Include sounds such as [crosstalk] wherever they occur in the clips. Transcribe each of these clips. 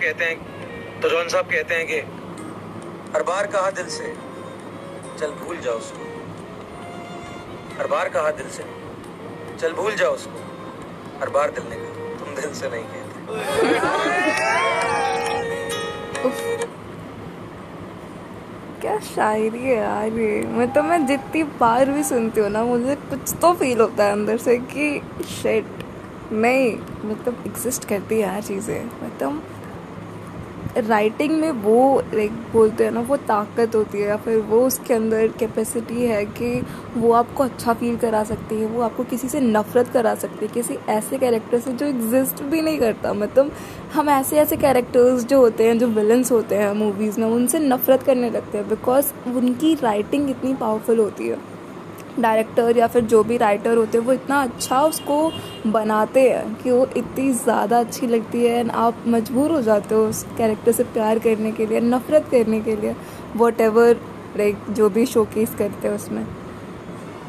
कहते हैं तो जॉन साहब कहते हैं कि हर बार कहा दिल से, चल भूल जाओ उसको। हर बार कहा दिल से, चल भूल जाओ उसको। हर बार दिल ने कहा तुम दिल से नहीं कहते। क्या शायरी है यार ये। मतलब मैं जितनी बार भी सुनती हूँ ना, मुझे कुछ तो फील होता है अंदर से कि शेट नहीं मतलब एग्जिस्ट करती है यार चीज़ें। मतलब राइटिंग में वो लाइक बोलते हैं ना, वो ताकत होती है या फिर वो उसके अंदर कैपेसिटी है कि वो आपको अच्छा फील करा सकती है, वो आपको किसी से नफरत करा सकती है, किसी ऐसे कैरेक्टर से जो एग्जिस्ट भी नहीं करता। मतलब हम ऐसे ऐसे कैरेक्टर्स जो होते हैं, जो विलन्स होते हैं मूवीज़ में, उनसे नफरत करने लगते हैं बिकॉज़ उनकी राइटिंग इतनी पावरफुल होती है। डायरेक्टर या फिर जो भी राइटर होते हैं, वो इतना अच्छा उसको बनाते हैं कि वो इतनी ज़्यादा अच्छी लगती है एंड आप मजबूर हो जाते हो उस कैरेक्टर से प्यार करने के लिए, नफ़रत करने के लिए वॉट एवर लाइक जो भी शोकेस करते हैं उसमें।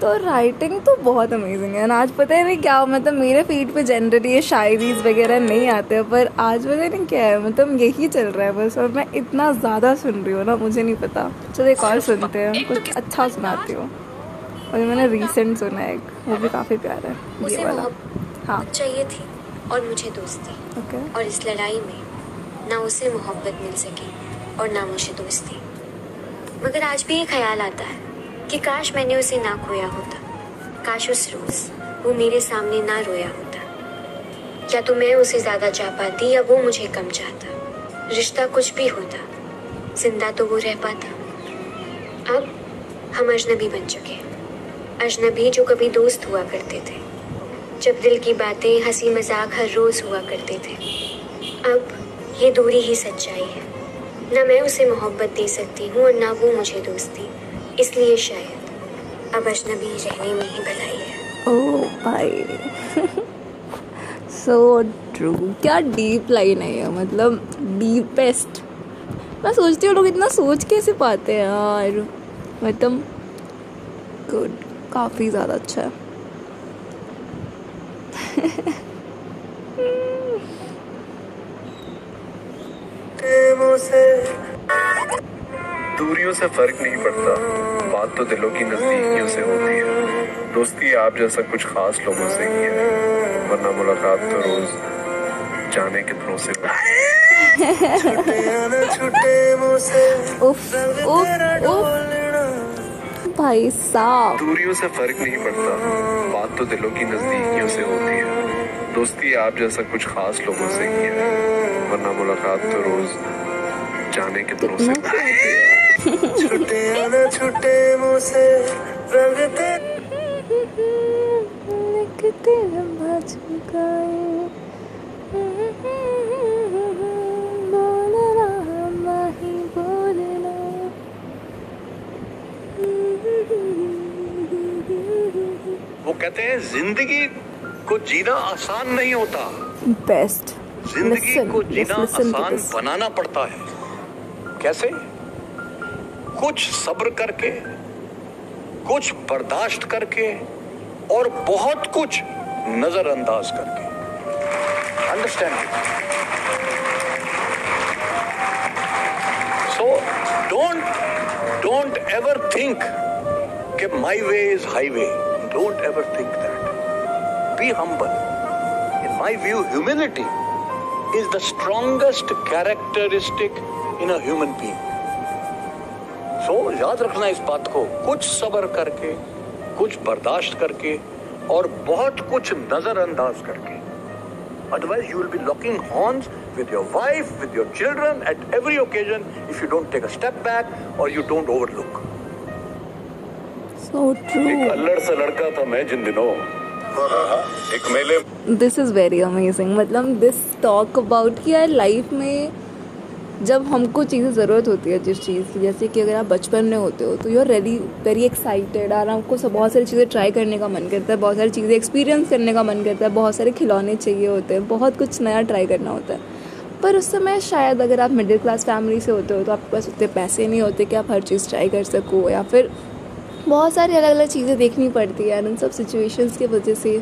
तो राइटिंग तो बहुत अमेजिंग है। आज पता है नहीं क्या मतलब मेरे फ़ीड पे जनरली ये शायरीज वगैरह नहीं आते हैं, पर आज पता नहीं क्या है मतलब यही चल रहा है बस, और मैं इतना ज़्यादा सुन रही हूँ ना, मुझे नहीं पता। चलो एक और सुनते हैं, कुछ अच्छा सुनाती हूँ। और मैंने रिसेंट सुना है वो भी काफ़ी प्यारा है ये वाला। हाँ। चाहिए थी और मुझे दोस्ती। ओके और इस लड़ाई में ना उसे मोहब्बत मिल सकी और ना मुझे दोस्ती। मगर आज भी ये ख्याल आता है कि काश मैंने उसे ना खोया होता। काश उस रोज वो मेरे सामने ना रोया होता। या तो मैं उसे ज़्यादा चाह पाती या वो मुझे कम चाहता? रिश्ता कुछ भी होता ज़िंदा तो वो रह पाता। अब हम अजनबी बन चुके हैं। अजनबी जो कभी दोस्त हुआ करते थे। जब दिल की बातें हँसी मज़ाक हर रोज हुआ करते थे। अब ये दूरी ही सच्चाई है। ना मैं उसे मोहब्बत दे सकती हूँ और ना वो मुझे दोस्ती। इसलिए शायद अब अजनबी रहने में ही भलाई है। ओ भाई। [laughs] सो ट्रू क्या डीप लाइन है ये? मतलब डीपेस्ट मैं सोचती हूँ लोग इतना सोच कैसे पाते हैं यार? मतलब गुड काफ़ी ज़्यादा अच्छा है। दूरियों से फ़र्क नहीं पड़ता। बात तो दिलों की नजदीकियों से होती है। दोस्ती आप जैसा कुछ खास लोगों से ही है। वरना मुलाकात तो रोज जाने कितनों [laughs] से। उफ उफ उफ। भाई साहब। दूरियों से फ़र्क नहीं पड़ता। बात तो दिलों की नजदीकियों से होती है। दोस्ती आप जैसा कुछ खास लोगों से ही है। वरना मुलाकात तो रोज जाने के दिनों से छुट्टे आना छुट्टे मुँह से रंगते [laughs] लिखते लंबा चुकाए कहते हैं ज़िंदगी को जीना आसान नहीं होता। बेस्ट ज़िंदगी को जीना आसान बनाना पड़ता है। कैसे? कुछ सब्र करके कुछ बर्दाश्त करके और बहुत कुछ नजरअंदाज करके। Understand so don't don't ever think कि my way is highway Don't ever think that. Be humble. In my view, humility is the strongest characteristic in a human being. So, याद रखना इस बात को कुछ सबर करके कुछ बर्दाश्त करके और बहुत कुछ नजरअंदाज करके otherwise you will be locking horns with your wife with your children at every occasion if you don't take a step back or you don't overlook एक अल्लड़ सा लड़का था मैं जिन दिनों। एक मेले दिस इज़ वेरी अमेजिंग मतलब दिस टॉक अबाउट कि यार लाइफ में जब हमको चीज़ें ज़रूरत होती है जिस चीज़ की जैसे कि अगर आप बचपन में होते हो तो you are ready very excited और आपको सब बहुत सारी चीज़ें ट्राई करने का मन करता है बहुत सारी चीज़ें एक्सपीरियंस करने का मन करता है बहुत सारे खिलौने चाहिए होते हैं बहुत कुछ नया ट्राई करना होता है। पर उस समय शायद अगर आप मिडिल क्लास फैमिली से होते हो तो आपके पास उतने पैसे नहीं होते कि आप हर चीज़ ट्राई कर सको या फिर बहुत सारी अलग अलग चीज़ें देखनी पड़ती है उन सब सिचुएशंस की वजह से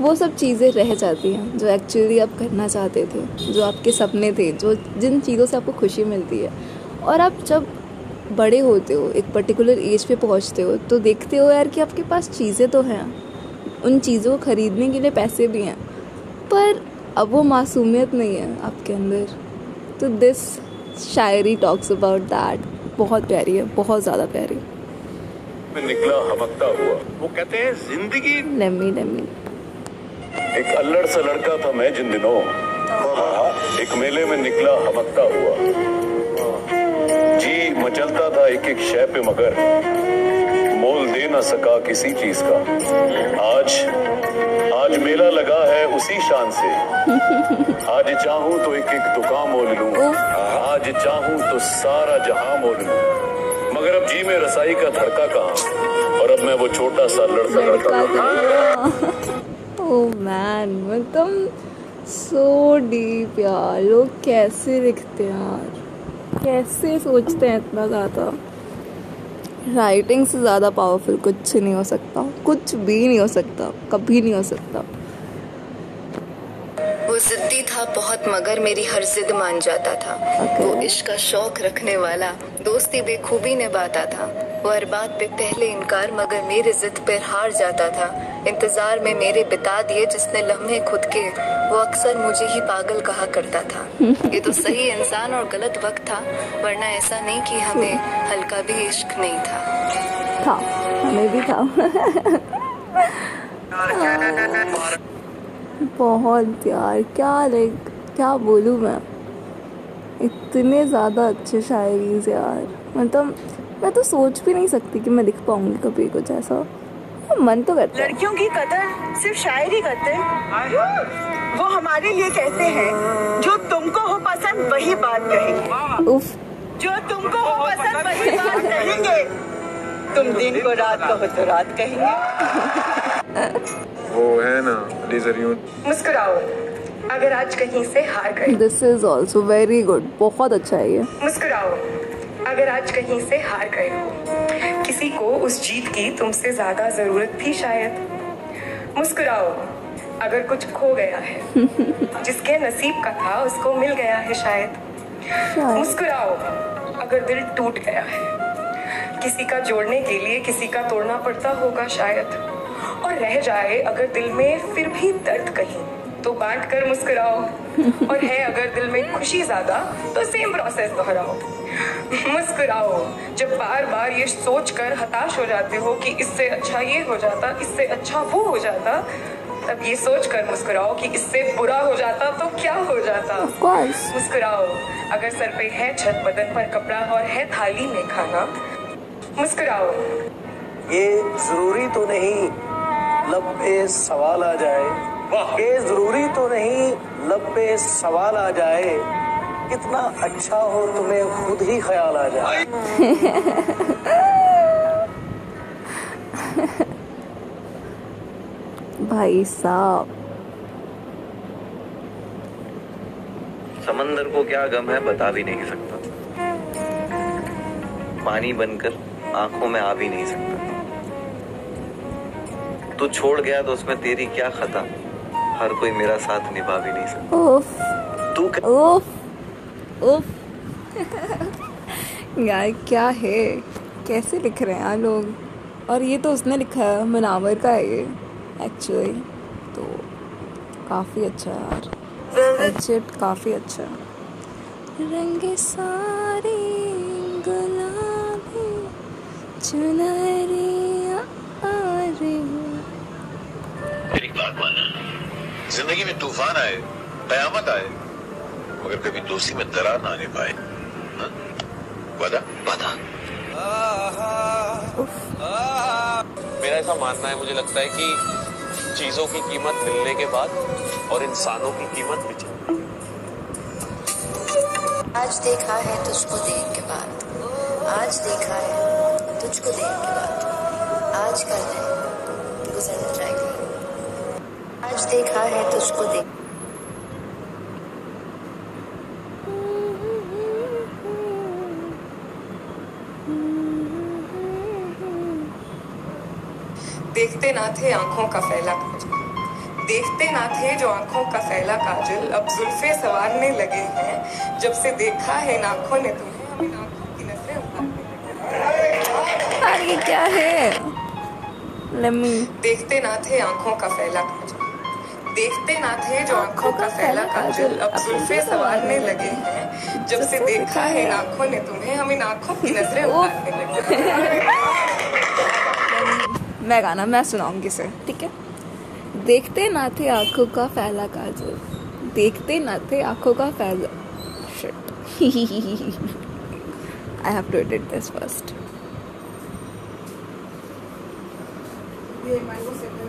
वो सब चीज़ें रह जाती हैं, जो एक्चुअली आप करना चाहते थे, जो आपके सपने थे, जो जिन चीज़ों से आपको खुशी मिलती है। और आप जब बड़े होते हो, एक पर्टिकुलर एज पे पहुँचते हो तो देखते हो यार कि आपके पास चीज़ें तो हैं, उन चीज़ों को ख़रीदने के लिए पैसे भी हैं, पर अब वो मासूमियत नहीं है आपके अंदर। तो this Shayari talks about that बहुत प्यारी है, बहुत ज़्यादा प्यारी। में निकला हमकता हुआ। वो कहते हैं ज़िंदगी? लम्मी लम्मी एक अल्लड़ सा लड़का था मैं जिन दिनों। हाँ, एक मेले में निकला हमकता हुआ। जी मचलता था एक एक शय पे मगर। मोल दे न सका किसी चीज़ का। आज आज मेला लगा है उसी शान से। आज चाहूँ तो एक एक दुकान मोल लूँ। आज चाहूँ तो सारा जहाँ मोल लूँ। जी में रसाई का धड़का कहाँ और अब मैं वो छोटा सा लड़का लड़का ओ मैन [laughs] मतलब सो डीप यार। लोग कैसे लिखते हैं यार? कैसे सोचते हैं इतना ज़्यादा? राइटिंग से ज़्यादा पावरफुल कुछ नहीं हो सकता। कुछ भी नहीं हो सकता। कभी नहीं हो सकता। वो जिद्दी था बहुत मगर मेरी हर जिद मान जाता था। वो इश्क का शौक रखने वाला दोस्ती बेखूबी निभाता था। वो हर बात पे पहले इनकार मगर मेरे जिद पर हार जाता था। इंतज़ार में मेरे बिता दिए जिसने लम्हे खुद के। वो अक्सर मुझे ही पागल कहा करता था। ये तो सही इंसान और गलत वक्त था वरना ऐसा नहीं कि हमें हल्का भी इश्क नहीं था। था हमें भी था। [laughs] बहुत यार क्या लाइक क्या बोलूँ मैं? इतने ज़्यादा अच्छे शायरीज यार। मतलब मैं तो सोच भी नहीं सकती कि मैं लिख पाऊँगी कभी कुछ ऐसा। मन तो करता लड़कियों की कदर सिर्फ़ शायरी करते वो हमारे लिए कहते हैं जो तुमको हो पसंद वही बात कहेंगे। उफ। जो तुमको हो पसंद वही बात कहेंगे। तुम दिन को रात कहो तो रात कहेंगे। वो है ना लेजर यून मुस्कुराओ। अगर आज कहीं से हार गए। This is also very good बहुत अच्छा है ये। मुस्कुराओ। अगर आज कहीं से हार गए हो। किसी को उस जीत की तुमसे ज़्यादा ज़रूरत थी शायद। मुस्कुराओ। अगर कुछ खो गया है। [laughs] जिसके नसीब का था उसको मिल गया है शायद। शायद। मुस्कुराओ। अगर दिल टूट गया है। किसी का जोड़ने के लिए किसी का तोड़ना पड़ता होगा शायद। और रह जाए अगर दिल में फिर भी दर्द कहीं तो बांट कर मुस्कुराओ। और है अगर दिल में खुशी ज़्यादा तो सेम प्रोसेस दोहराओ। मुस्कुराओ। जब बार बार ये सोच कर हताश हो जाते हो कि इससे अच्छा ये हो जाता इससे अच्छा वो हो जाता तब ये सोच कर मुस्कुराओ कि इससे बुरा हो जाता तो क्या हो जाता? मुस्कुराओ। अगर सर पे है छत बदन पर कपड़ा और है थाली में खाना मुस्कुराओ। ये ज़रूरी तो नहीं। लब पे सवाल आ जाए। ये ज़रूरी तो नहीं लब पे सवाल आ जाए कितना अच्छा हो तुम्हें खुद ही ख्याल आ जाए। भाई [laughs] साहब। समंदर को क्या गम है बता भी नहीं सकता। पानी बनकर आँखों में आ भी नहीं सकता। तू छोड़ गया तो उसमें तेरी क्या खता? हर कोई मेरा साथ निभा भी नहीं सकता। उफ। तू क- उफ। उफ। यार क्या है? कैसे लिख रहे हैं यार लोग? और ये तो उसने लिखा है मनावर का है ये एक्चुअली तो काफ़ी अच्छा है यार। एचिट काफ़ी अच्छा रंग सारी गुलाबी चुनरिया बात माना ज़िंदगी में तूफ़ान आए कयामत आए मगर कभी दोस्ती में दरार ना आने पाए। हाँ? वादा? वादा। मेरा ऐसा मानना है मुझे लगता है कि चीज़ों की कीमत मिलने के बाद और इंसानों की कीमत भी चलती आज देखा है तुझको देख के बाद। आज देखा है तुझको देख के बाद। आज कल है गुजर आज देखा है तुझको देख। देखते ना थे आँखों का फैला कुछ देखते ना थे जो आँखों का फैला काजल। अब जुल्फे सवारने लगे हैं। जब से देखा है इन आँखों ने तुम्हें अब इन आँखों की नज़रें उतारने ये क्या है? लम्मी देखते ना थे आँखों का फैला काजल। देखते ना थे जो आँखों का फैला काजल अब जुल्फे सवारने लगे हैं। जब से देखा है इन आँखों ने तुम्हें हम इन आँखों की [laughs] नज़रें उतारने लगे [laughs] मैं गाना मैं सुनाऊँगी इसे ठीक है? देखते ना थे आँखों का फैला काजल देखते ना थे आँखों का फैला। Shit I have to edit this first